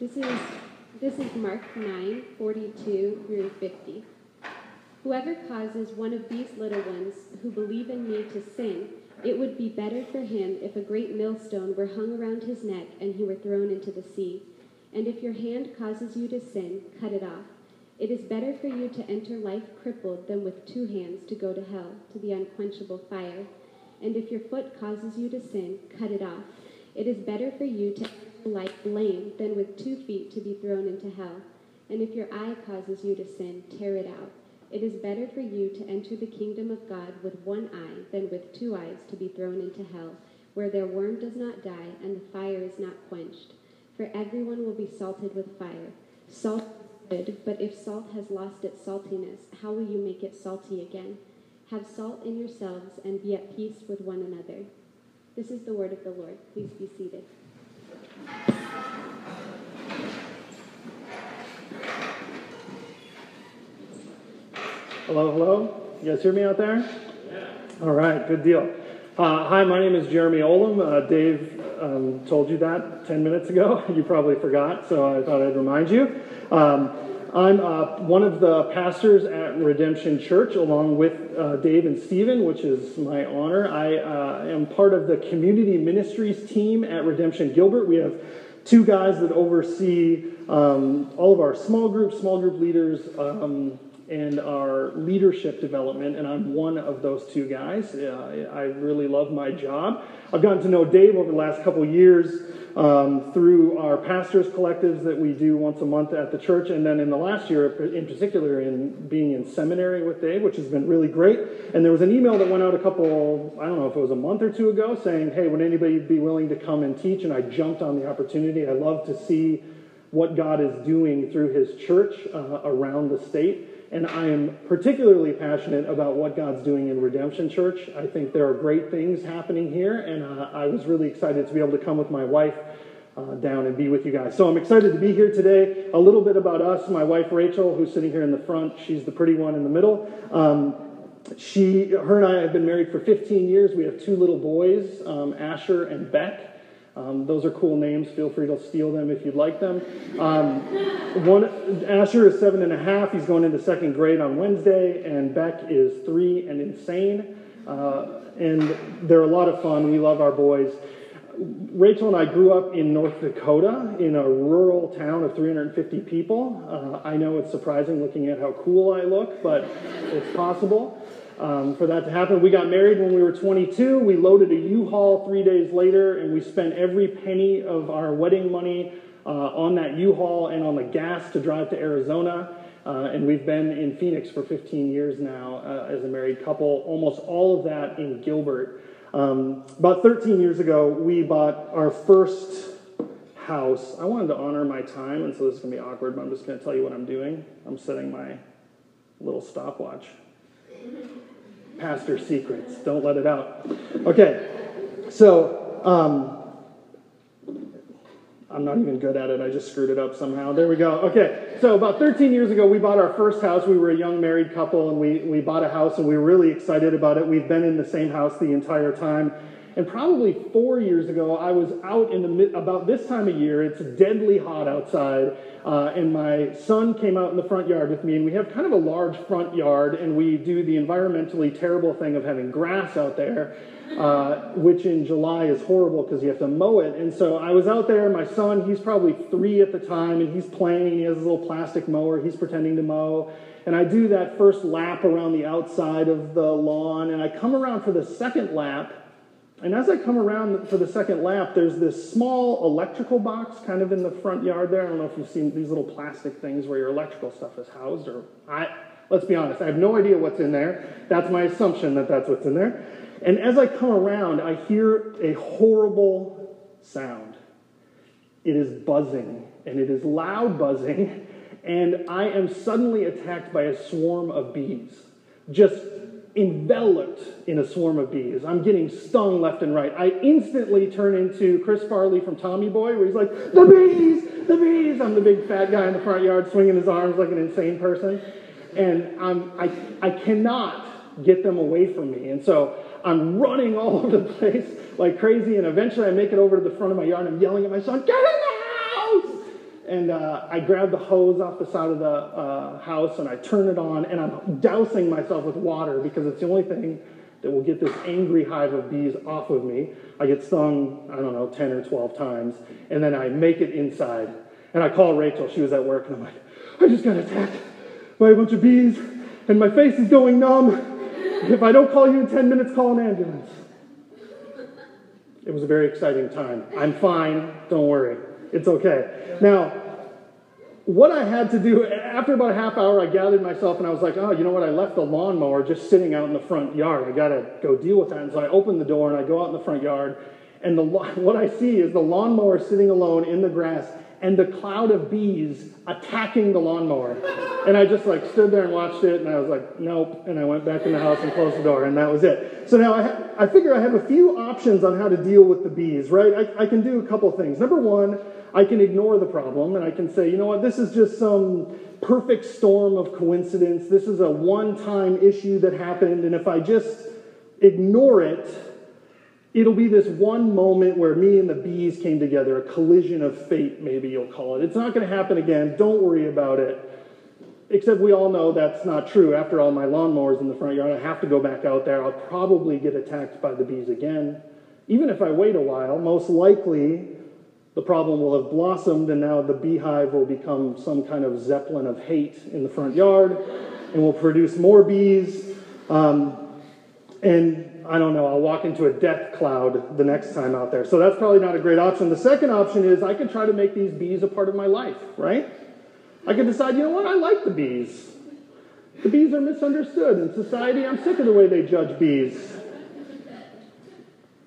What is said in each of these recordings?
This is this is Mark 9, 42 through 50. Whoever causes one of these little ones who believe in me to sin, it would be better for him if a great millstone were hung around his neck and he were thrown into the sea. And if your hand causes you to sin, cut it off. It is better for you to enter life crippled than with two hands to go to hell, to the unquenchable fire. And if your foot causes you to sin, cut it off. It is better for you to life lame than with two feet to be thrown into hell. And if your eye causes you to sin, tear it out. It is better for you to enter the kingdom of God with one eye than with two eyes to be thrown into hell, where their worm does not die and the fire is not quenched. For everyone will be salted with fire. Salt good, but if salt has lost its saltiness, how will you make it salty again? Have salt in yourselves and be at peace with one another. This is the word of the Lord. Please be seated. Hello, hello. You guys hear me out there? Yeah. All right, good deal. Uh, hi, my name is Jeremy Olam. Uh, Dave um, told you that 10 minutes ago. you probably forgot, so I thought I'd remind you. Um, I'm uh, one of the pastors at Redemption Church, along with uh, Dave and Stephen, which is my honor. I uh, am part of the community ministries team at Redemption Gilbert. We have two guys that oversee um, all of our small groups, small group leaders, um, and our leadership development, and I'm one of those two guys. I really love my job. I've gotten to know Dave over the last couple years um, through our pastors' collectives that we do once a month at the church, and then in the last year, in particular, in being in seminary with Dave, which has been really great. And there was an email that went out a couple, I don't know if it was a month or two ago, saying, "Hey, would anybody be willing to come and teach?" And I jumped on the opportunity. I love to see what God is doing through His church uh, around the state and I am particularly passionate about what God's doing in Redemption Church. I think there are great things happening here, and uh, I was really excited to be able to come with my wife uh, down and be with you guys. So I'm excited to be here today. A little bit about us. My wife Rachel, who's sitting here in the front, she's the pretty one in the middle. Um, she, her and I have been married for 15 years. We have two little boys, um, Asher and Beck. Um, those are cool names. Feel free to steal them if you'd like them. Um, one, Asher is seven and a half. He's going into second grade on Wednesday, and Beck is three and insane. Uh, and they're a lot of fun. We love our boys. Rachel and I grew up in North Dakota in a rural town of 350 people. Uh, I know it's surprising looking at how cool I look, but it's possible um, for that to happen. We got married when we were 22. We loaded a U-Haul three days later, and we spent every penny of our wedding money uh, on that U-Haul and on the gas to drive to Arizona. Uh, and we've been in Phoenix for 15 years now uh, as a married couple, almost all of that in Gilbert. Um, about 13 years ago, we bought our first house. I wanted to honor my time, and so this is going to be awkward, but I'm just going to tell you what I'm doing. I'm setting my little stopwatch pastor secrets. Don't let it out. Okay, so um, I'm not even good at it. I just screwed it up somehow. There we go. Okay, so about 13 years ago, we bought our first house. We were a young married couple, and we, we bought a house, and we were really excited about it. We've been in the same house the entire time. And probably four years ago, I was out in the mid, about this time of year. It's deadly hot outside, uh, and my son came out in the front yard with me. And we have kind of a large front yard, and we do the environmentally terrible thing of having grass out there, uh, which in July is horrible because you have to mow it. And so I was out there. My son, he's probably three at the time, and he's playing. He has a little plastic mower. He's pretending to mow. And I do that first lap around the outside of the lawn, and I come around for the second lap and as I come around for the second lap, there's this small electrical box kind of in the front yard there. I don't know if you've seen these little plastic things where your electrical stuff is housed, or I, let's be honest, I have no idea what's in there. That's my assumption that that's what's in there. And as I come around, I hear a horrible sound. It is buzzing, and it is loud buzzing, and I am suddenly attacked by a swarm of bees. Just enveloped in a swarm of bees. I'm getting stung left and right. I instantly turn into Chris Farley from Tommy Boy, where he's like, the bees, the bees. I'm the big fat guy in the front yard swinging his arms like an insane person. And I'm, I, I cannot get them away from me. And so I'm running all over the place like crazy. And eventually I make it over to the front of my yard and I'm yelling at my son, get in the house! And uh, I grab the hose off the side of the uh, house and I turn it on and I'm dousing myself with water because it's the only thing that will get this angry hive of bees off of me. I get stung, I don't know, 10 or 12 times, and then I make it inside. And I call Rachel, she was at work, and I'm like, I just got attacked by a bunch of bees, and my face is going numb. If I don't call you in 10 minutes, call an ambulance. It was a very exciting time. I'm fine, don't worry. It's okay. Now, what I had to do, after about a half hour, I gathered myself and I was like, oh, you know what? I left the lawnmower just sitting out in the front yard. I got to go deal with that. And so I opened the door and I go out in the front yard. And the, what I see is the lawnmower sitting alone in the grass and the cloud of bees attacking the lawnmower. And I just like stood there and watched it, and I was like, nope. And I went back in the house and closed the door, and that was it. So now I, I figure I have a few options on how to deal with the bees, right? I, I can do a couple things. Number one, I can ignore the problem, and I can say, you know what, this is just some perfect storm of coincidence. This is a one time issue that happened, and if I just ignore it, It'll be this one moment where me and the bees came together, a collision of fate, maybe you'll call it. It's not going to happen again. Don't worry about it. Except we all know that's not true. After all, my lawnmower's in the front yard. I have to go back out there. I'll probably get attacked by the bees again. Even if I wait a while, most likely the problem will have blossomed and now the beehive will become some kind of zeppelin of hate in the front yard and will produce more bees. Um, and I don't know, I'll walk into a death cloud the next time out there. So that's probably not a great option. The second option is I could try to make these bees a part of my life, right? I could decide, you know what, I like the bees. The bees are misunderstood in society. I'm sick of the way they judge bees.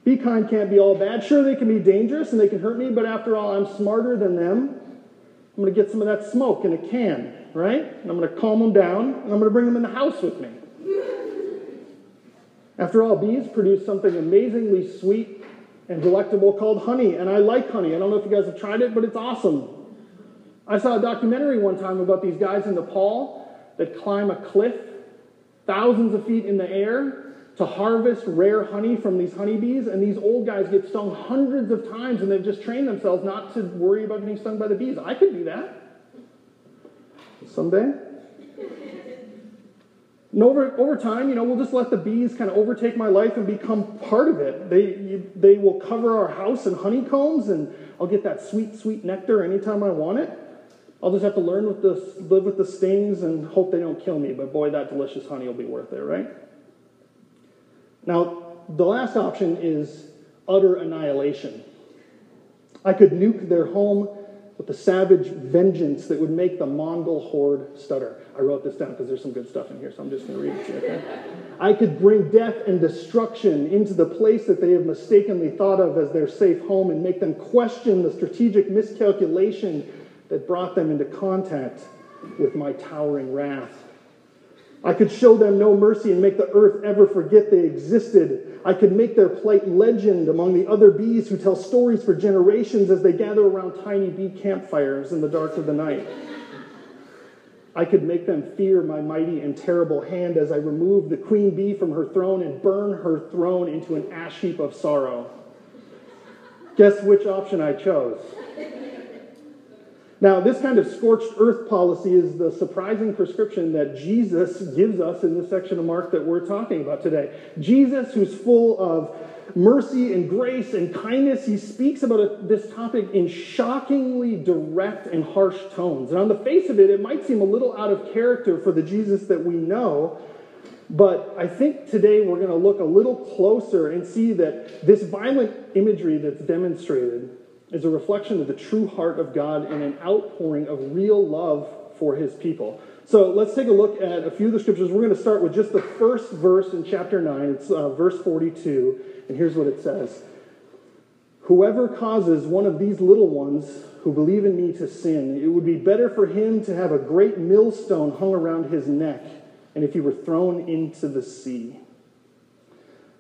Be kind can't be all bad. Sure, they can be dangerous and they can hurt me, but after all, I'm smarter than them. I'm going to get some of that smoke in a can, right? And I'm going to calm them down and I'm going to bring them in the house with me. After all, bees produce something amazingly sweet and delectable called honey, and I like honey. I don't know if you guys have tried it, but it's awesome. I saw a documentary one time about these guys in Nepal that climb a cliff thousands of feet in the air to harvest rare honey from these honeybees, and these old guys get stung hundreds of times, and they've just trained themselves not to worry about getting stung by the bees. I could do that someday. And over, over time, you know, we'll just let the bees kind of overtake my life and become part of it. They, you, they will cover our house in honeycombs, and I'll get that sweet, sweet nectar anytime I want it. I'll just have to learn with the, live with the stings and hope they don't kill me. But boy, that delicious honey will be worth it, right? Now, the last option is utter annihilation. I could nuke their home with the savage vengeance that would make the Mongol horde stutter. I wrote this down because there's some good stuff in here, so I'm just going to read it to you. Okay? I could bring death and destruction into the place that they have mistakenly thought of as their safe home and make them question the strategic miscalculation that brought them into contact with my towering wrath. I could show them no mercy and make the earth ever forget they existed. I could make their plight legend among the other bees who tell stories for generations as they gather around tiny bee campfires in the dark of the night. I could make them fear my mighty and terrible hand as I remove the queen bee from her throne and burn her throne into an ash heap of sorrow. Guess which option I chose? Now, this kind of scorched earth policy is the surprising prescription that Jesus gives us in this section of Mark that we're talking about today. Jesus, who's full of mercy and grace and kindness, he speaks about a, this topic in shockingly direct and harsh tones. And on the face of it, it might seem a little out of character for the Jesus that we know. But I think today we're going to look a little closer and see that this violent imagery that's demonstrated is a reflection of the true heart of God and an outpouring of real love for his people. So let's take a look at a few of the scriptures. We're going to start with just the first verse in chapter 9. It's uh, verse 42, and here's what it says Whoever causes one of these little ones who believe in me to sin, it would be better for him to have a great millstone hung around his neck, and if he were thrown into the sea.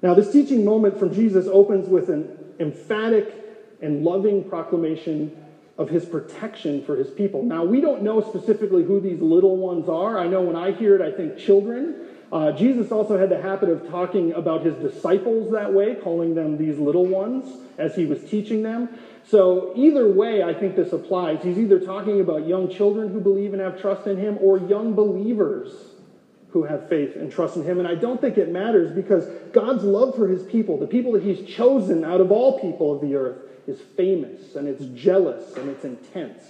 Now, this teaching moment from Jesus opens with an emphatic and loving proclamation of his protection for his people. Now, we don't know specifically who these little ones are. I know when I hear it, I think children. Uh, Jesus also had the habit of talking about his disciples that way, calling them these little ones as he was teaching them. So, either way, I think this applies. He's either talking about young children who believe and have trust in him or young believers who have faith and trust in him. And I don't think it matters because God's love for his people, the people that he's chosen out of all people of the earth, is famous and it's jealous and it's intense.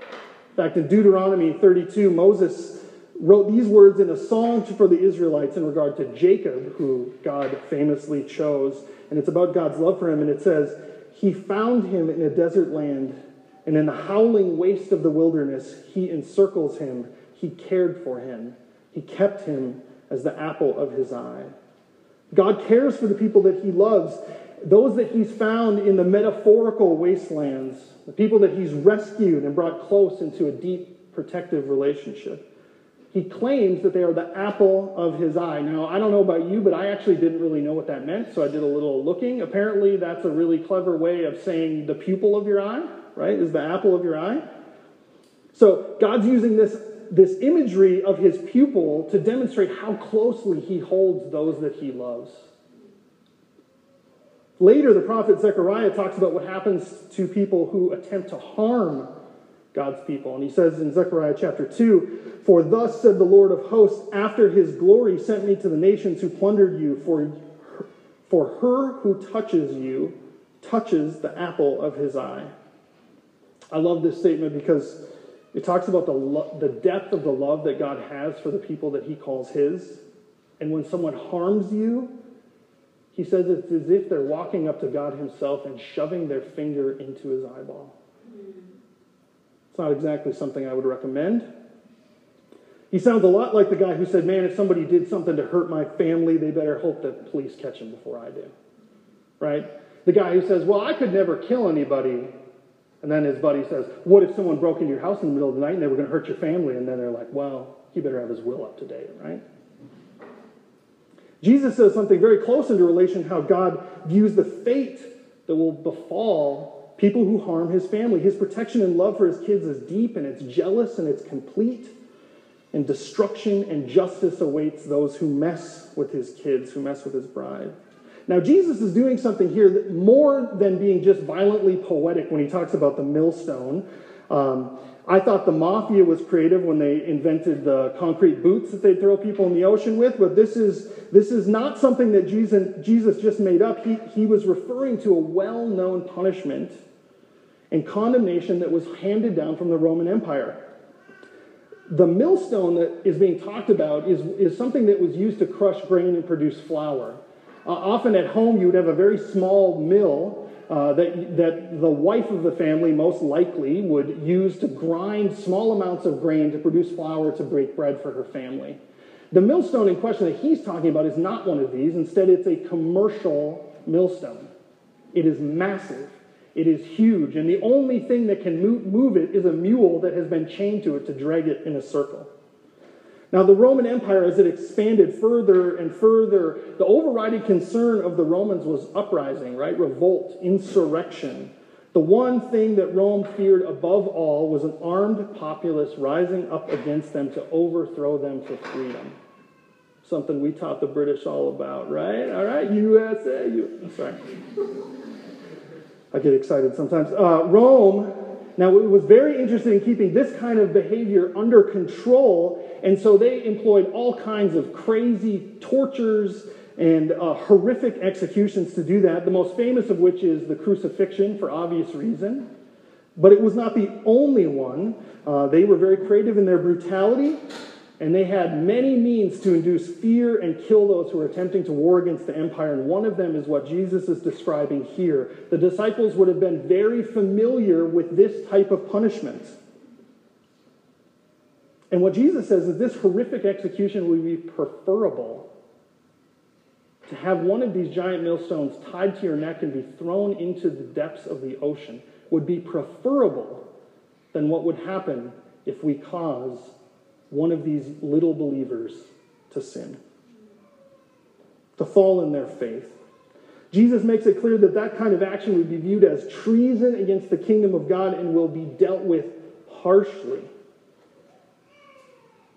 In fact, in Deuteronomy 32, Moses wrote these words in a song for the Israelites in regard to Jacob, who God famously chose. And it's about God's love for him. And it says, He found him in a desert land, and in the howling waste of the wilderness, He encircles him. He cared for him. He kept him as the apple of his eye. God cares for the people that he loves, those that he's found in the metaphorical wastelands, the people that he's rescued and brought close into a deep protective relationship. He claims that they are the apple of his eye. Now, I don't know about you, but I actually didn't really know what that meant, so I did a little looking. Apparently, that's a really clever way of saying the pupil of your eye, right? Is the apple of your eye. So, God's using this this imagery of his pupil to demonstrate how closely he holds those that he loves. Later, the prophet Zechariah talks about what happens to people who attempt to harm God's people. And he says in Zechariah chapter 2 For thus said the Lord of hosts, after his glory sent me to the nations who plundered you, for, for her who touches you touches the apple of his eye. I love this statement because it talks about the, lo- the depth of the love that God has for the people that he calls his. And when someone harms you, he says it's as if they're walking up to God himself and shoving their finger into his eyeball. It's not exactly something I would recommend. He sounds a lot like the guy who said, Man, if somebody did something to hurt my family, they better hope the police catch him before I do. Right? The guy who says, Well, I could never kill anybody, and then his buddy says, What if someone broke into your house in the middle of the night and they were going to hurt your family? And then they're like, Well, he better have his will up to date, right? Jesus says something very close into relation how God views the fate that will befall people who harm his family. His protection and love for his kids is deep and it's jealous and it's complete. And destruction and justice awaits those who mess with his kids, who mess with his bride. Now, Jesus is doing something here that more than being just violently poetic when he talks about the millstone. Um, I thought the mafia was creative when they invented the concrete boots that they'd throw people in the ocean with, but this is, this is not something that Jesus, Jesus just made up. He, he was referring to a well known punishment and condemnation that was handed down from the Roman Empire. The millstone that is being talked about is, is something that was used to crush grain and produce flour. Uh, often at home, you would have a very small mill uh, that, that the wife of the family most likely would use to grind small amounts of grain to produce flour to break bread for her family. The millstone in question that he's talking about is not one of these. Instead, it's a commercial millstone. It is massive. It is huge. And the only thing that can move it is a mule that has been chained to it to drag it in a circle. Now, the Roman Empire, as it expanded further and further, the overriding concern of the Romans was uprising, right? Revolt, insurrection. The one thing that Rome feared above all was an armed populace rising up against them to overthrow them for freedom. Something we taught the British all about, right? All right, USA. Sorry. I get excited sometimes. Uh, Rome now, it was very interested in keeping this kind of behavior under control, and so they employed all kinds of crazy tortures and uh, horrific executions to do that, the most famous of which is the crucifixion for obvious reason. But it was not the only one. Uh, they were very creative in their brutality, and they had many means to induce fear and kill those who were attempting to war against the empire. And one of them is what Jesus is describing here. The disciples would have been very familiar with this type of punishment. And what Jesus says is this horrific execution would be preferable to have one of these giant millstones tied to your neck and be thrown into the depths of the ocean would be preferable than what would happen if we cause one of these little believers to sin, to fall in their faith. Jesus makes it clear that that kind of action would be viewed as treason against the kingdom of God and will be dealt with harshly.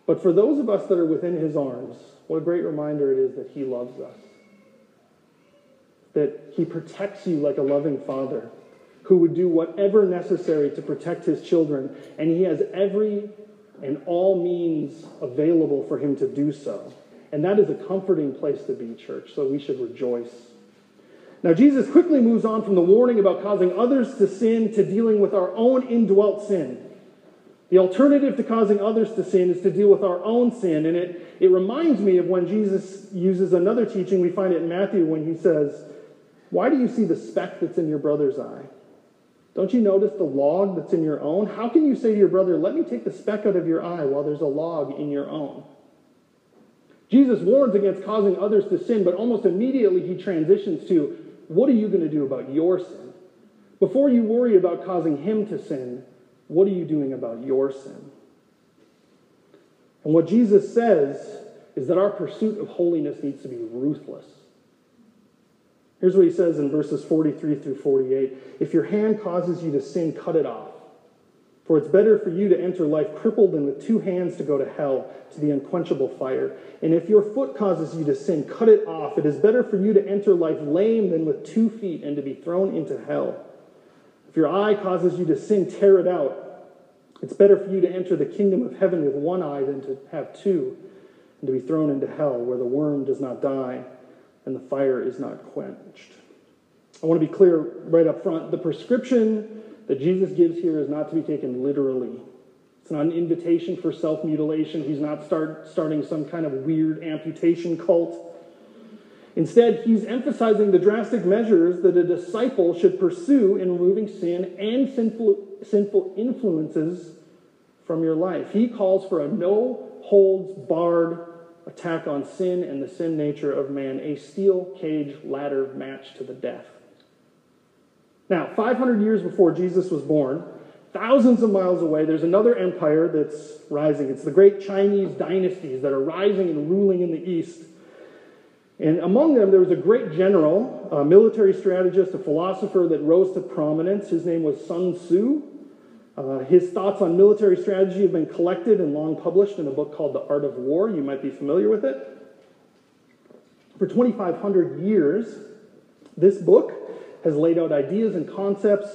But for those of us that are within his arms, what a great reminder it is that he loves us. That he protects you like a loving father. who would do whatever necessary to protect his children, and he has every and all means available for him to do so. And that is a comforting place to be, church, so we should rejoice. Now, Jesus quickly moves on from the warning about causing others to sin to dealing with our own indwelt sin. The alternative to causing others to sin is to deal with our own sin. And it, it reminds me of when Jesus uses another teaching. We find it in Matthew when he says, Why do you see the speck that's in your brother's eye? Don't you notice the log that's in your own? How can you say to your brother, Let me take the speck out of your eye while there's a log in your own? Jesus warns against causing others to sin, but almost immediately he transitions to, What are you going to do about your sin? Before you worry about causing him to sin, what are you doing about your sin? And what Jesus says is that our pursuit of holiness needs to be ruthless. Here's what he says in verses 43 through 48 If your hand causes you to sin, cut it off. For it's better for you to enter life crippled than with two hands to go to hell, to the unquenchable fire. And if your foot causes you to sin, cut it off. It is better for you to enter life lame than with two feet and to be thrown into hell. If your eye causes you to sin, tear it out. It's better for you to enter the kingdom of heaven with one eye than to have two and to be thrown into hell, where the worm does not die and the fire is not quenched. I want to be clear right up front. The prescription that Jesus gives here is not to be taken literally. It's not an invitation for self mutilation. He's not start, starting some kind of weird amputation cult. Instead, he's emphasizing the drastic measures that a disciple should pursue in removing sin and sinful, sinful influences from your life. He calls for a no holds barred attack on sin and the sin nature of man, a steel cage ladder match to the death. Now, 500 years before Jesus was born, thousands of miles away, there's another empire that's rising. It's the great Chinese dynasties that are rising and ruling in the east. And among them, there was a great general, a military strategist, a philosopher that rose to prominence. His name was Sun Tzu. Uh, his thoughts on military strategy have been collected and long published in a book called The Art of War. You might be familiar with it. For 2,500 years, this book has laid out ideas and concepts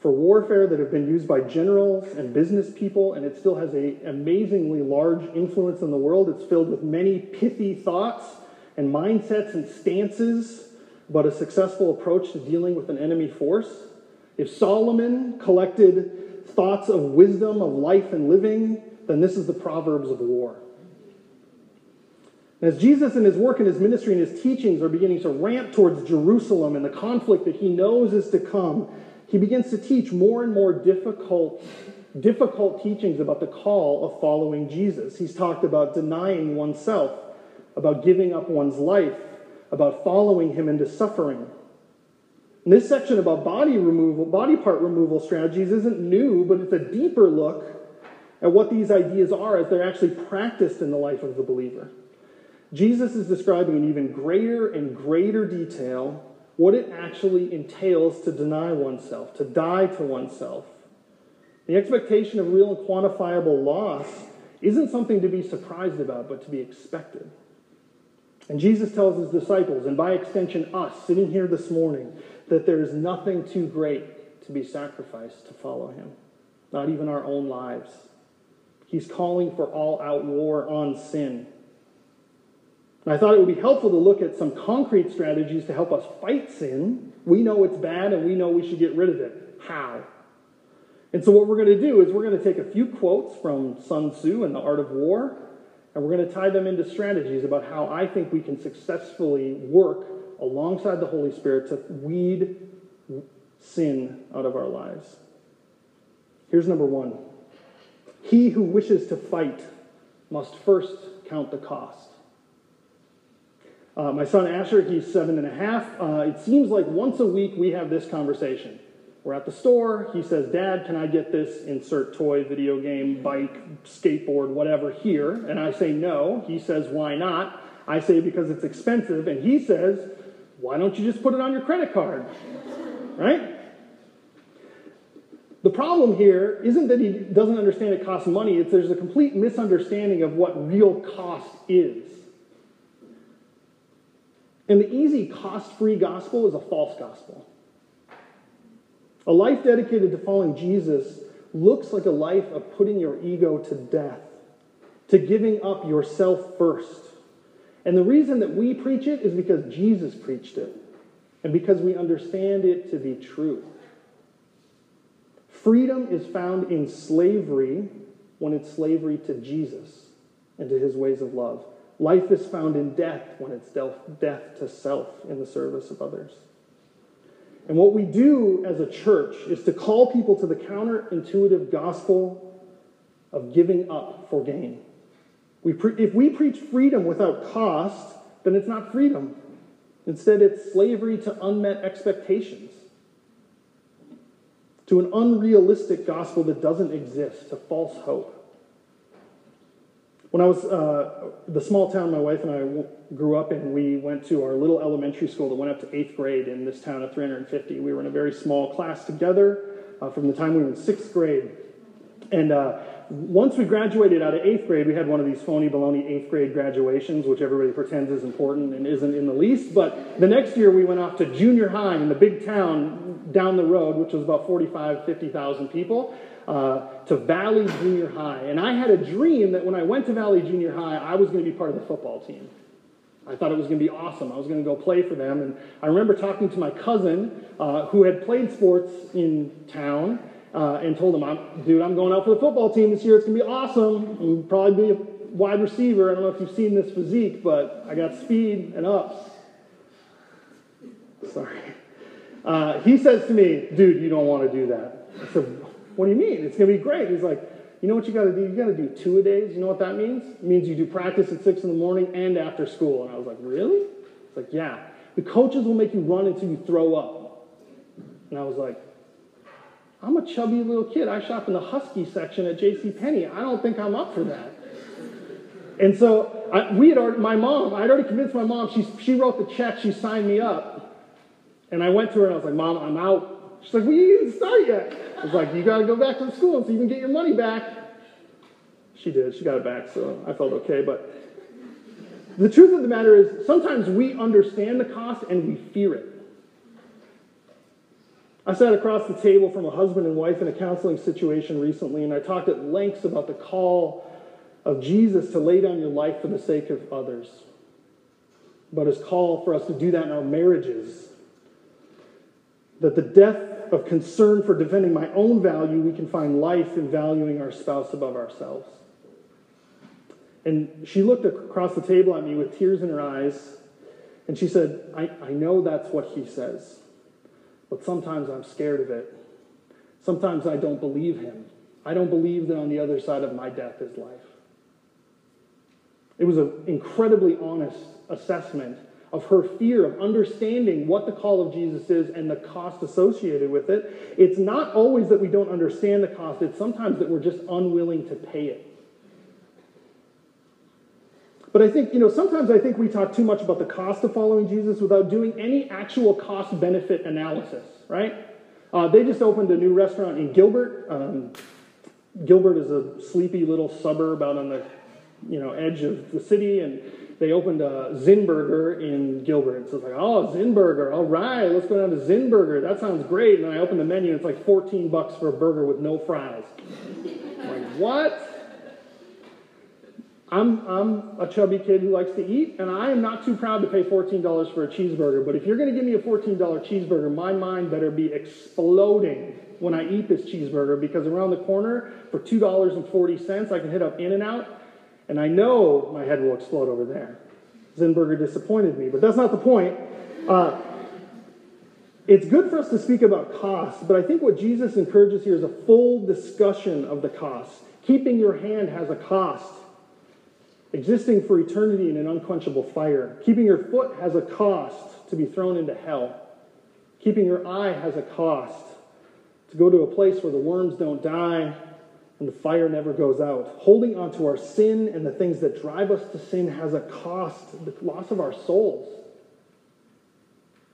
for warfare that have been used by generals and business people, and it still has an amazingly large influence in the world. It's filled with many pithy thoughts and mindsets and stances about a successful approach to dealing with an enemy force. If Solomon collected thoughts of wisdom, of life and living, then this is the Proverbs of war. As Jesus in his work and his ministry and his teachings are beginning to ramp towards Jerusalem and the conflict that he knows is to come, he begins to teach more and more difficult, difficult teachings about the call of following Jesus. He's talked about denying oneself, about giving up one's life, about following him into suffering. This section about body removal, body part removal strategies isn't new, but it's a deeper look at what these ideas are as they're actually practiced in the life of the believer. Jesus is describing in even greater and greater detail what it actually entails to deny oneself, to die to oneself. The expectation of real and quantifiable loss isn't something to be surprised about, but to be expected. And Jesus tells his disciples, and by extension us, sitting here this morning, that there is nothing too great to be sacrificed to follow him, not even our own lives. He's calling for all out war on sin. And I thought it would be helpful to look at some concrete strategies to help us fight sin. We know it's bad and we know we should get rid of it. How? And so, what we're going to do is we're going to take a few quotes from Sun Tzu and the Art of War, and we're going to tie them into strategies about how I think we can successfully work alongside the Holy Spirit to weed sin out of our lives. Here's number one He who wishes to fight must first count the cost. Uh, my son Asher, he's seven and a half. Uh, it seems like once a week we have this conversation. We're at the store. He says, Dad, can I get this insert toy, video game, bike, skateboard, whatever here? And I say, No. He says, Why not? I say, Because it's expensive. And he says, why don't you just put it on your credit card? Right? The problem here isn't that he doesn't understand it costs money, it's there's a complete misunderstanding of what real cost is. And the easy cost free gospel is a false gospel. A life dedicated to following Jesus looks like a life of putting your ego to death, to giving up yourself first. And the reason that we preach it is because Jesus preached it, and because we understand it to be true. Freedom is found in slavery when it's slavery to Jesus and to his ways of love. Life is found in death when it's death to self in the service of others. And what we do as a church is to call people to the counterintuitive gospel of giving up for gain. We pre- if we preach freedom without cost, then it's not freedom. Instead, it's slavery to unmet expectations, to an unrealistic gospel that doesn't exist, to false hope. When I was uh, the small town my wife and I grew up in, we went to our little elementary school that went up to eighth grade in this town of 350. We were in a very small class together uh, from the time we were in sixth grade. And uh, once we graduated out of eighth grade, we had one of these phony baloney eighth grade graduations, which everybody pretends is important and isn't in the least. But the next year, we went off to junior high in the big town down the road, which was about 45, 50,000 people uh, to Valley Junior High. And I had a dream that when I went to Valley Junior High, I was going to be part of the football team. I thought it was going to be awesome. I was going to go play for them. And I remember talking to my cousin uh, who had played sports in town uh, and told him, I'm, dude, I'm going out for the football team this year. It's going to be awesome. I'll probably be a wide receiver. I don't know if you've seen this physique, but I got speed and ups. Sorry. Uh, he says to me, dude, you don't want to do that. I said, what do you mean? It's going to be great. He's like, you know what you got to do? You got to do two a days. You know what that means? It means you do practice at six in the morning and after school. And I was like, really? It's like, yeah. The coaches will make you run until you throw up. And I was like, I'm a chubby little kid. I shop in the Husky section at J.C. Penney. I don't think I'm up for that. And so I, we had already, my mom, I had already convinced my mom. She, she wrote the check. She signed me up. And I went to her and I was like, Mom, I'm out. She's like, we didn't start yet. I was like, you got to go back to the school so you can get your money back. She did. She got it back, so I felt okay. But the truth of the matter is, sometimes we understand the cost and we fear it. I sat across the table from a husband and wife in a counseling situation recently, and I talked at lengths about the call of Jesus to lay down your life for the sake of others, about his call for us to do that in our marriages. That the death of concern for defending my own value, we can find life in valuing our spouse above ourselves. And she looked across the table at me with tears in her eyes, and she said, I, I know that's what he says, but sometimes I'm scared of it. Sometimes I don't believe him. I don't believe that on the other side of my death is life. It was an incredibly honest assessment of her fear of understanding what the call of Jesus is and the cost associated with it. It's not always that we don't understand the cost, it's sometimes that we're just unwilling to pay it. But I think, you know, sometimes I think we talk too much about the cost of following Jesus without doing any actual cost benefit analysis, right? Uh, they just opened a new restaurant in Gilbert. Um, Gilbert is a sleepy little suburb out on the, you know, edge of the city, and they opened a Zinburger in Gilbert. So it's like, oh, Zinburger. All right, let's go down to Zinburger. That sounds great. And I open the menu, and it's like 14 bucks for a burger with no fries. I'm like, what? I'm, I'm a chubby kid who likes to eat, and I am not too proud to pay $14 for a cheeseburger. But if you're going to give me a $14 cheeseburger, my mind better be exploding when I eat this cheeseburger because around the corner for $2.40, I can hit up In N Out and I know my head will explode over there. Zinburger disappointed me, but that's not the point. Uh, it's good for us to speak about cost, but I think what Jesus encourages here is a full discussion of the cost. Keeping your hand has a cost. Existing for eternity in an unquenchable fire. Keeping your foot has a cost to be thrown into hell. Keeping your eye has a cost to go to a place where the worms don't die and the fire never goes out. Holding on to our sin and the things that drive us to sin has a cost, the loss of our souls.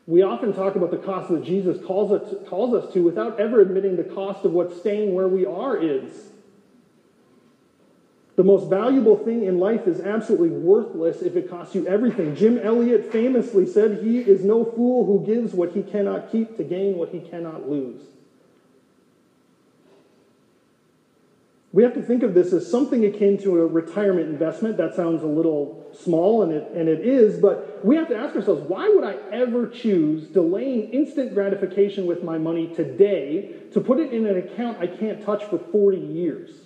We often talk about the cost that Jesus calls us, calls us to without ever admitting the cost of what staying where we are is. The most valuable thing in life is absolutely worthless if it costs you everything. Jim Elliot famously said, "He is no fool who gives what he cannot keep to gain what he cannot lose." We have to think of this as something akin to a retirement investment. That sounds a little small, and it, and it is, but we have to ask ourselves why would I ever choose delaying instant gratification with my money today to put it in an account I can't touch for 40 years?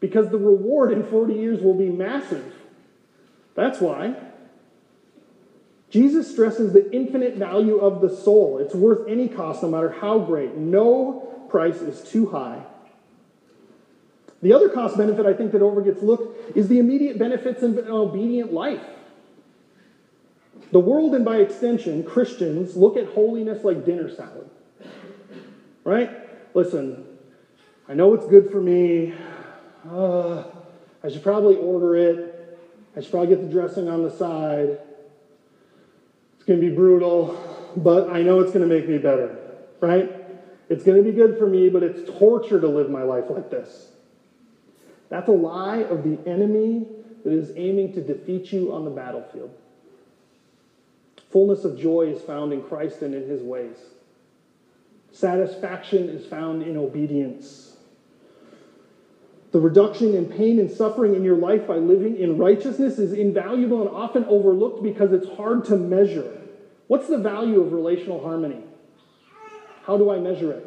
Because the reward in 40 years will be massive. That's why. Jesus stresses the infinite value of the soul. It's worth any cost, no matter how great. No price is too high. The other cost benefit I think that over gets looked is the immediate benefits of an obedient life. The world, and by extension, Christians, look at holiness like dinner salad. Right? Listen, I know it's good for me. Uh, I should probably order it. I should probably get the dressing on the side. It's going to be brutal, but I know it's going to make me better. Right? It's going to be good for me, but it's torture to live my life like this. That's a lie of the enemy that is aiming to defeat you on the battlefield. Fullness of joy is found in Christ and in his ways. Satisfaction is found in obedience. The reduction in pain and suffering in your life by living in righteousness is invaluable and often overlooked because it's hard to measure. What's the value of relational harmony? How do I measure it?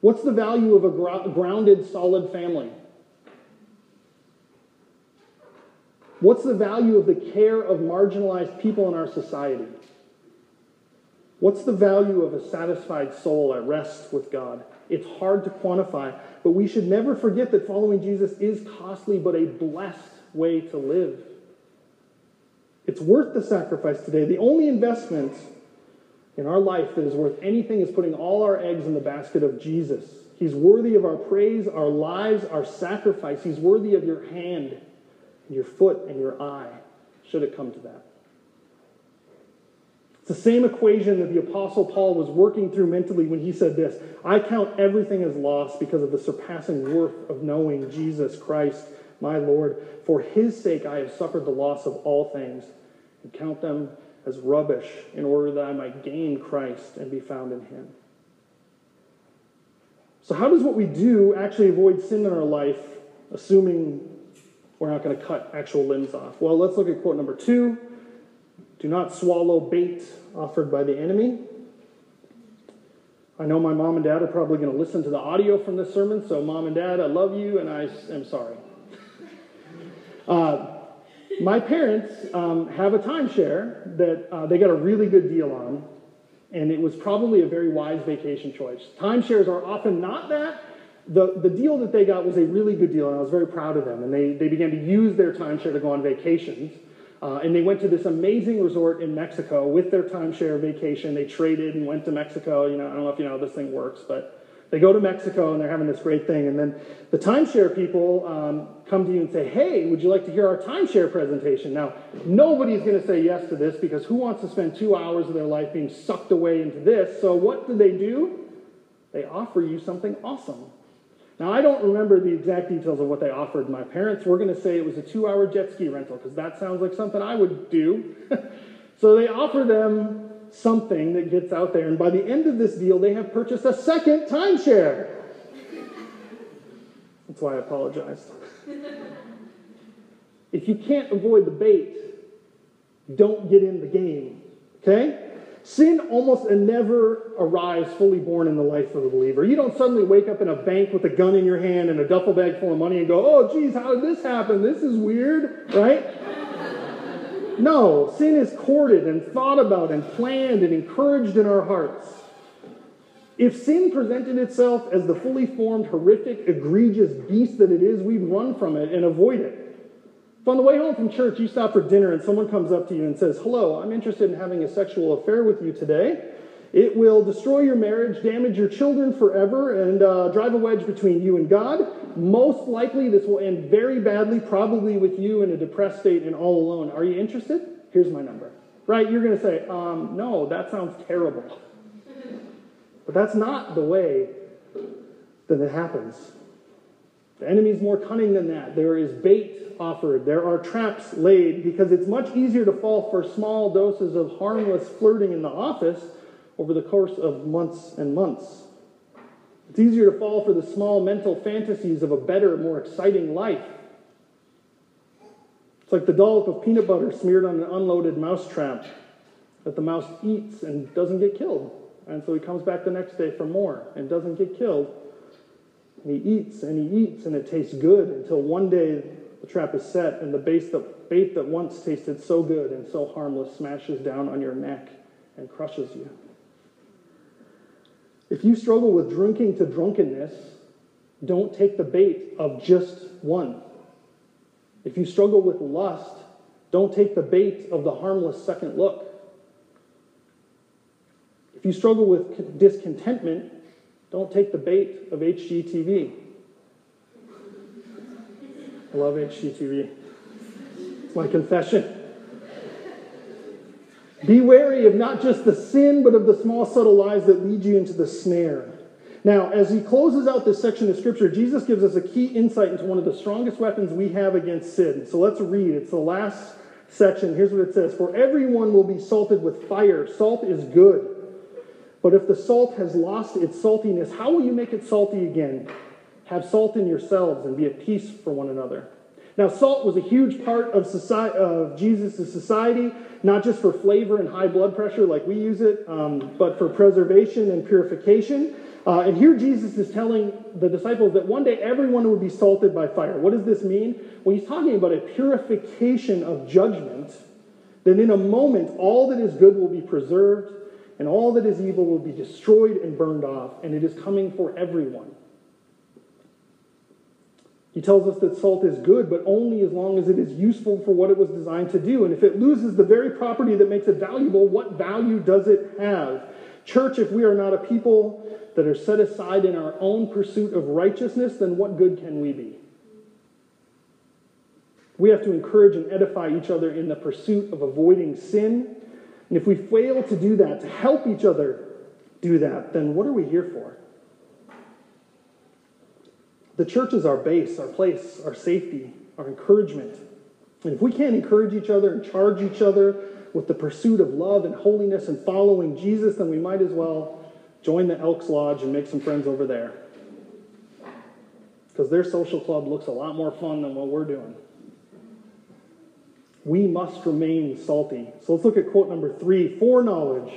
What's the value of a grounded, solid family? What's the value of the care of marginalized people in our society? What's the value of a satisfied soul at rest with God? It's hard to quantify, but we should never forget that following Jesus is costly but a blessed way to live. It's worth the sacrifice today. The only investment in our life that is worth anything is putting all our eggs in the basket of Jesus. He's worthy of our praise, our lives, our sacrifice. He's worthy of your hand, and your foot, and your eye, should it come to that. It's the same equation that the Apostle Paul was working through mentally when he said this I count everything as loss because of the surpassing worth of knowing Jesus Christ, my Lord. For his sake I have suffered the loss of all things and count them as rubbish in order that I might gain Christ and be found in him. So, how does what we do actually avoid sin in our life, assuming we're not going to cut actual limbs off? Well, let's look at quote number two Do not swallow bait offered by the enemy. I know my mom and dad are probably going to listen to the audio from this sermon, so, mom and dad, I love you and I am sorry. Uh, my parents um, have a timeshare that uh, they got a really good deal on, and it was probably a very wise vacation choice. Timeshares are often not that. The, the deal that they got was a really good deal, and I was very proud of them. And they, they began to use their timeshare to go on vacations. Uh, and they went to this amazing resort in Mexico with their timeshare vacation. They traded and went to Mexico. You know, I don't know if you know how this thing works, but they go to Mexico and they're having this great thing. And then the timeshare people um, come to you and say, Hey, would you like to hear our timeshare presentation? Now, nobody's going to say yes to this because who wants to spend two hours of their life being sucked away into this? So, what do they do? They offer you something awesome. Now, I don't remember the exact details of what they offered my parents. We're going to say it was a two hour jet ski rental because that sounds like something I would do. so, they offer them something that gets out there. And by the end of this deal, they have purchased a second timeshare. That's why I apologized. if you can't avoid the bait, don't get in the game. Okay? Sin almost never arrives fully born in the life of the believer. You don't suddenly wake up in a bank with a gun in your hand and a duffel bag full of money and go, oh, geez, how did this happen? This is weird, right? No, sin is courted and thought about and planned and encouraged in our hearts. If sin presented itself as the fully formed, horrific, egregious beast that it is, we'd run from it and avoid it. If on the way home from church you stop for dinner and someone comes up to you and says, Hello, I'm interested in having a sexual affair with you today, it will destroy your marriage, damage your children forever, and uh, drive a wedge between you and God. Most likely, this will end very badly, probably with you in a depressed state and all alone. Are you interested? Here's my number. Right? You're going to say, um, no, that sounds terrible. But that's not the way that it happens. The enemy is more cunning than that. There is bait offered, there are traps laid, because it's much easier to fall for small doses of harmless flirting in the office over the course of months and months. It's easier to fall for the small mental fantasies of a better, more exciting life. It's like the dollop of peanut butter smeared on an unloaded mouse trap that the mouse eats and doesn't get killed. And so he comes back the next day for more and doesn't get killed. And he eats and he eats and it tastes good until one day the trap is set and the bait that, bait that once tasted so good and so harmless smashes down on your neck and crushes you. If you struggle with drinking to drunkenness, don't take the bait of just one. If you struggle with lust, don't take the bait of the harmless second look. If you struggle with discontentment, don't take the bait of HGTV. I love HGTV. It's my confession. Be wary of not just the sin, but of the small, subtle lies that lead you into the snare. Now, as he closes out this section of Scripture, Jesus gives us a key insight into one of the strongest weapons we have against sin. So let's read. It's the last section. Here's what it says For everyone will be salted with fire. Salt is good. But if the salt has lost its saltiness, how will you make it salty again? Have salt in yourselves and be at peace for one another. Now, salt was a huge part of, society, of Jesus' society, not just for flavor and high blood pressure like we use it, um, but for preservation and purification. Uh, and here Jesus is telling the disciples that one day everyone would be salted by fire. What does this mean? Well, he's talking about a purification of judgment, that in a moment all that is good will be preserved and all that is evil will be destroyed and burned off, and it is coming for everyone. He tells us that salt is good, but only as long as it is useful for what it was designed to do. And if it loses the very property that makes it valuable, what value does it have? Church, if we are not a people that are set aside in our own pursuit of righteousness, then what good can we be? We have to encourage and edify each other in the pursuit of avoiding sin. And if we fail to do that, to help each other do that, then what are we here for? The church is our base, our place, our safety, our encouragement. And if we can't encourage each other and charge each other with the pursuit of love and holiness and following Jesus, then we might as well join the Elks Lodge and make some friends over there. Because their social club looks a lot more fun than what we're doing. We must remain salty. So let's look at quote number three foreknowledge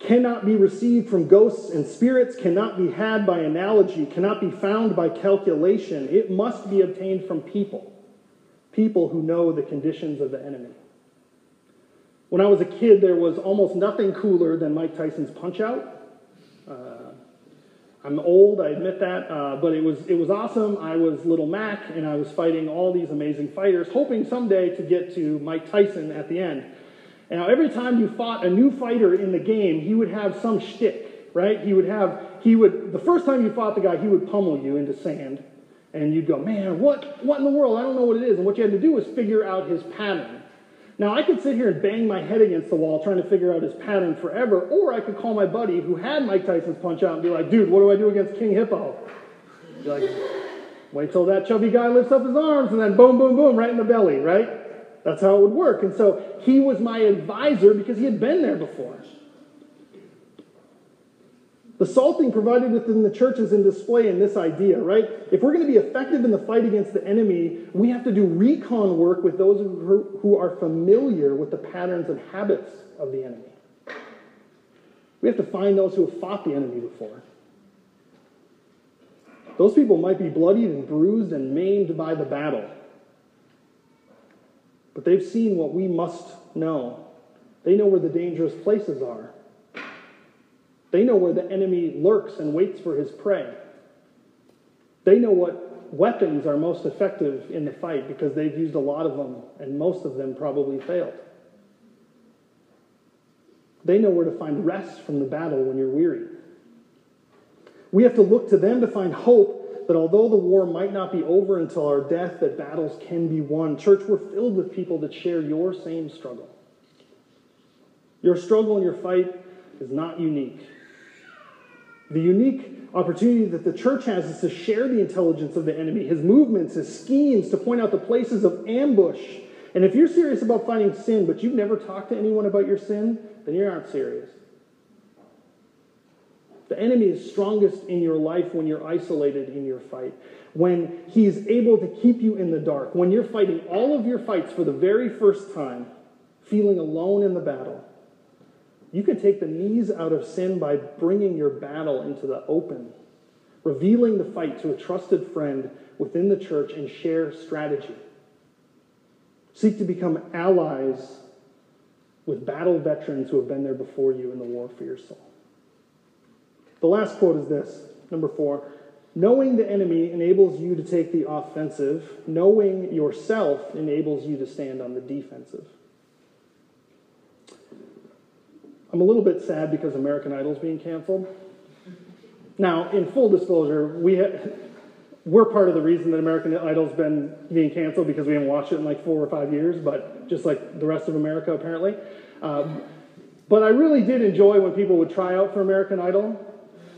cannot be received from ghosts and spirits, cannot be had by analogy, cannot be found by calculation. It must be obtained from people, people who know the conditions of the enemy. When I was a kid, there was almost nothing cooler than Mike Tyson's Punch Out. Uh, I'm old, I admit that, uh, but it was, it was awesome. I was Little Mac, and I was fighting all these amazing fighters, hoping someday to get to Mike Tyson at the end. Now, every time you fought a new fighter in the game, he would have some shtick, right? He would have, he would, the first time you fought the guy, he would pummel you into sand. And you'd go, man, what, what in the world? I don't know what it is. And what you had to do was figure out his pattern. Now, I could sit here and bang my head against the wall trying to figure out his pattern forever, or I could call my buddy who had Mike Tyson's punch out and be like, dude, what do I do against King Hippo? Be like, wait till that chubby guy lifts up his arms, and then boom, boom, boom, right in the belly, right? That's how it would work. And so he was my advisor because he had been there before. The salting provided within the church is in display in this idea, right? If we're going to be effective in the fight against the enemy, we have to do recon work with those who are familiar with the patterns and habits of the enemy. We have to find those who have fought the enemy before. Those people might be bloodied and bruised and maimed by the battle. But they've seen what we must know. They know where the dangerous places are. They know where the enemy lurks and waits for his prey. They know what weapons are most effective in the fight because they've used a lot of them, and most of them probably failed. They know where to find rest from the battle when you're weary. We have to look to them to find hope that although the war might not be over until our death, that battles can be won. Church, we're filled with people that share your same struggle. Your struggle and your fight is not unique. The unique opportunity that the church has is to share the intelligence of the enemy, his movements, his schemes, to point out the places of ambush. And if you're serious about fighting sin, but you've never talked to anyone about your sin, then you aren't serious. The enemy is strongest in your life when you're isolated in your fight, when he's able to keep you in the dark, when you're fighting all of your fights for the very first time, feeling alone in the battle. You can take the knees out of sin by bringing your battle into the open, revealing the fight to a trusted friend within the church, and share strategy. Seek to become allies with battle veterans who have been there before you in the war for your soul. The last quote is this number four. Knowing the enemy enables you to take the offensive, knowing yourself enables you to stand on the defensive. I'm a little bit sad because American Idol's being canceled. Now, in full disclosure, we ha- we're part of the reason that American Idol's been being canceled because we haven't watched it in like four or five years, but just like the rest of America, apparently. Um, but I really did enjoy when people would try out for American Idol.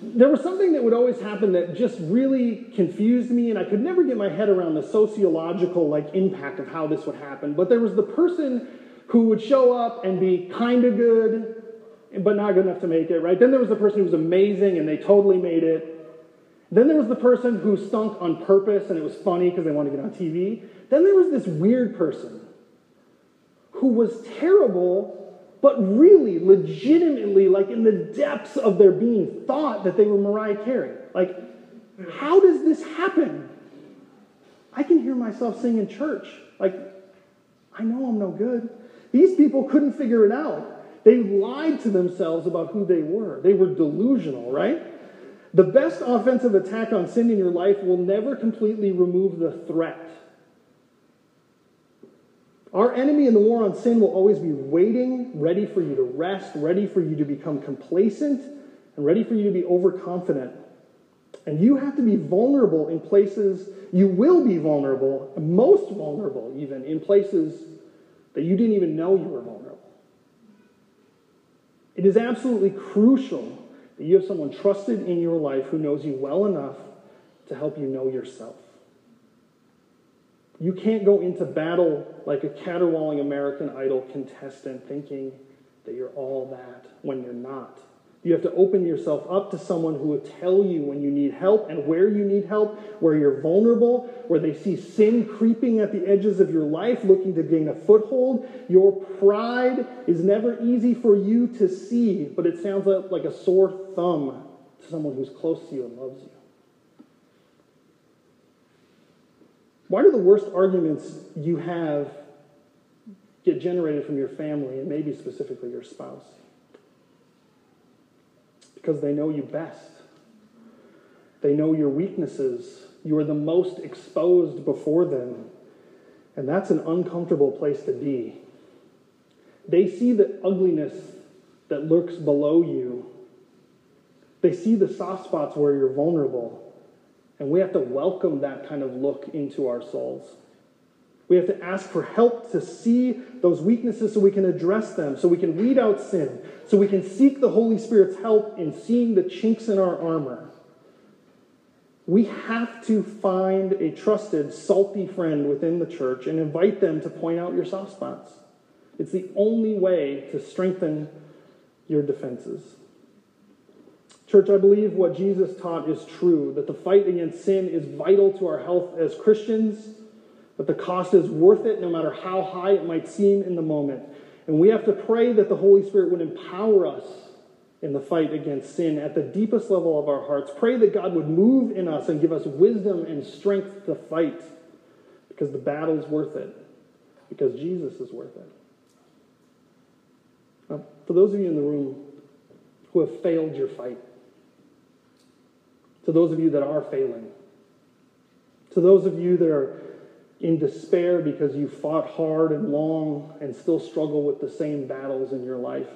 There was something that would always happen that just really confused me, and I could never get my head around the sociological like impact of how this would happen. But there was the person who would show up and be kind of good, but not good enough to make it, right? Then there was the person who was amazing and they totally made it. Then there was the person who stunk on purpose and it was funny because they wanted to get on TV. Then there was this weird person who was terrible, but really, legitimately, like in the depths of their being, thought that they were Mariah Carey. Like, how does this happen? I can hear myself sing in church. Like, I know I'm no good. These people couldn't figure it out. They lied to themselves about who they were. They were delusional, right? The best offensive attack on sin in your life will never completely remove the threat. Our enemy in the war on sin will always be waiting, ready for you to rest, ready for you to become complacent, and ready for you to be overconfident. And you have to be vulnerable in places, you will be vulnerable, most vulnerable even, in places that you didn't even know you were vulnerable. It is absolutely crucial that you have someone trusted in your life who knows you well enough to help you know yourself. You can't go into battle like a caterwauling American Idol contestant thinking that you're all that when you're not. You have to open yourself up to someone who will tell you when you need help and where you need help, where you're vulnerable, where they see sin creeping at the edges of your life, looking to gain a foothold. Your pride is never easy for you to see, but it sounds like a sore thumb to someone who's close to you and loves you. Why do the worst arguments you have get generated from your family and maybe specifically your spouse? Because they know you best. They know your weaknesses. You are the most exposed before them. And that's an uncomfortable place to be. They see the ugliness that lurks below you. They see the soft spots where you're vulnerable. And we have to welcome that kind of look into our souls. We have to ask for help to see those weaknesses so we can address them, so we can weed out sin, so we can seek the Holy Spirit's help in seeing the chinks in our armor. We have to find a trusted, salty friend within the church and invite them to point out your soft spots. It's the only way to strengthen your defenses. Church, I believe what Jesus taught is true that the fight against sin is vital to our health as Christians but the cost is worth it no matter how high it might seem in the moment. And we have to pray that the Holy Spirit would empower us in the fight against sin at the deepest level of our hearts. Pray that God would move in us and give us wisdom and strength to fight because the battle's worth it, because Jesus is worth it. Now, for those of you in the room who have failed your fight, to those of you that are failing, to those of you that are in despair because you fought hard and long and still struggle with the same battles in your life.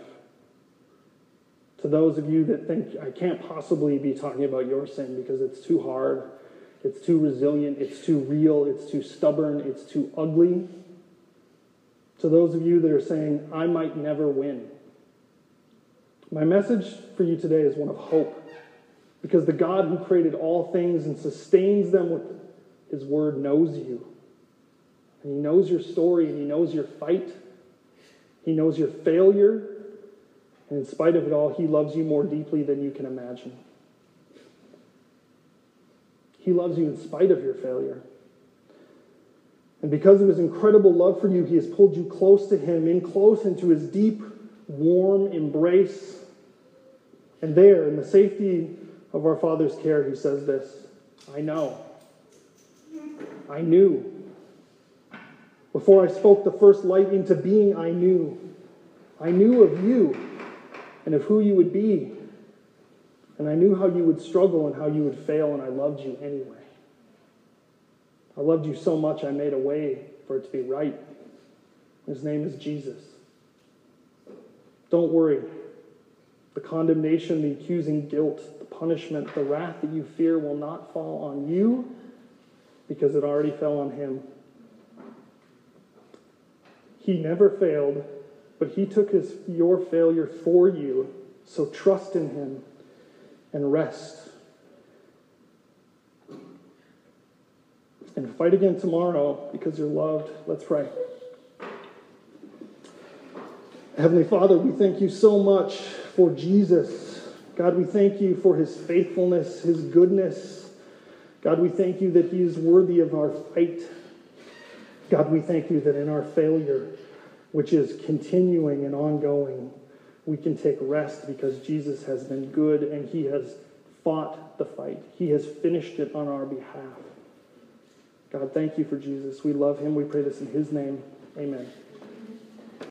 To those of you that think, I can't possibly be talking about your sin because it's too hard, it's too resilient, it's too real, it's too stubborn, it's too ugly. To those of you that are saying, I might never win. My message for you today is one of hope. Because the God who created all things and sustains them with his word knows you. And He knows your story and He knows your fight. He knows your failure. And in spite of it all, He loves you more deeply than you can imagine. He loves you in spite of your failure. And because of his incredible love for you, he has pulled you close to him, in close into his deep, warm embrace. And there, in the safety of our Father's care, he says this I know. I knew. Before I spoke the first light into being, I knew. I knew of you and of who you would be. And I knew how you would struggle and how you would fail, and I loved you anyway. I loved you so much, I made a way for it to be right. His name is Jesus. Don't worry. The condemnation, the accusing guilt, the punishment, the wrath that you fear will not fall on you because it already fell on him. He never failed, but he took his, your failure for you. So trust in him and rest. And fight again tomorrow because you're loved. Let's pray. Heavenly Father, we thank you so much for Jesus. God, we thank you for his faithfulness, his goodness. God, we thank you that he is worthy of our fight. God, we thank you that in our failure, which is continuing and ongoing, we can take rest because Jesus has been good and he has fought the fight. He has finished it on our behalf. God, thank you for Jesus. We love him. We pray this in his name. Amen.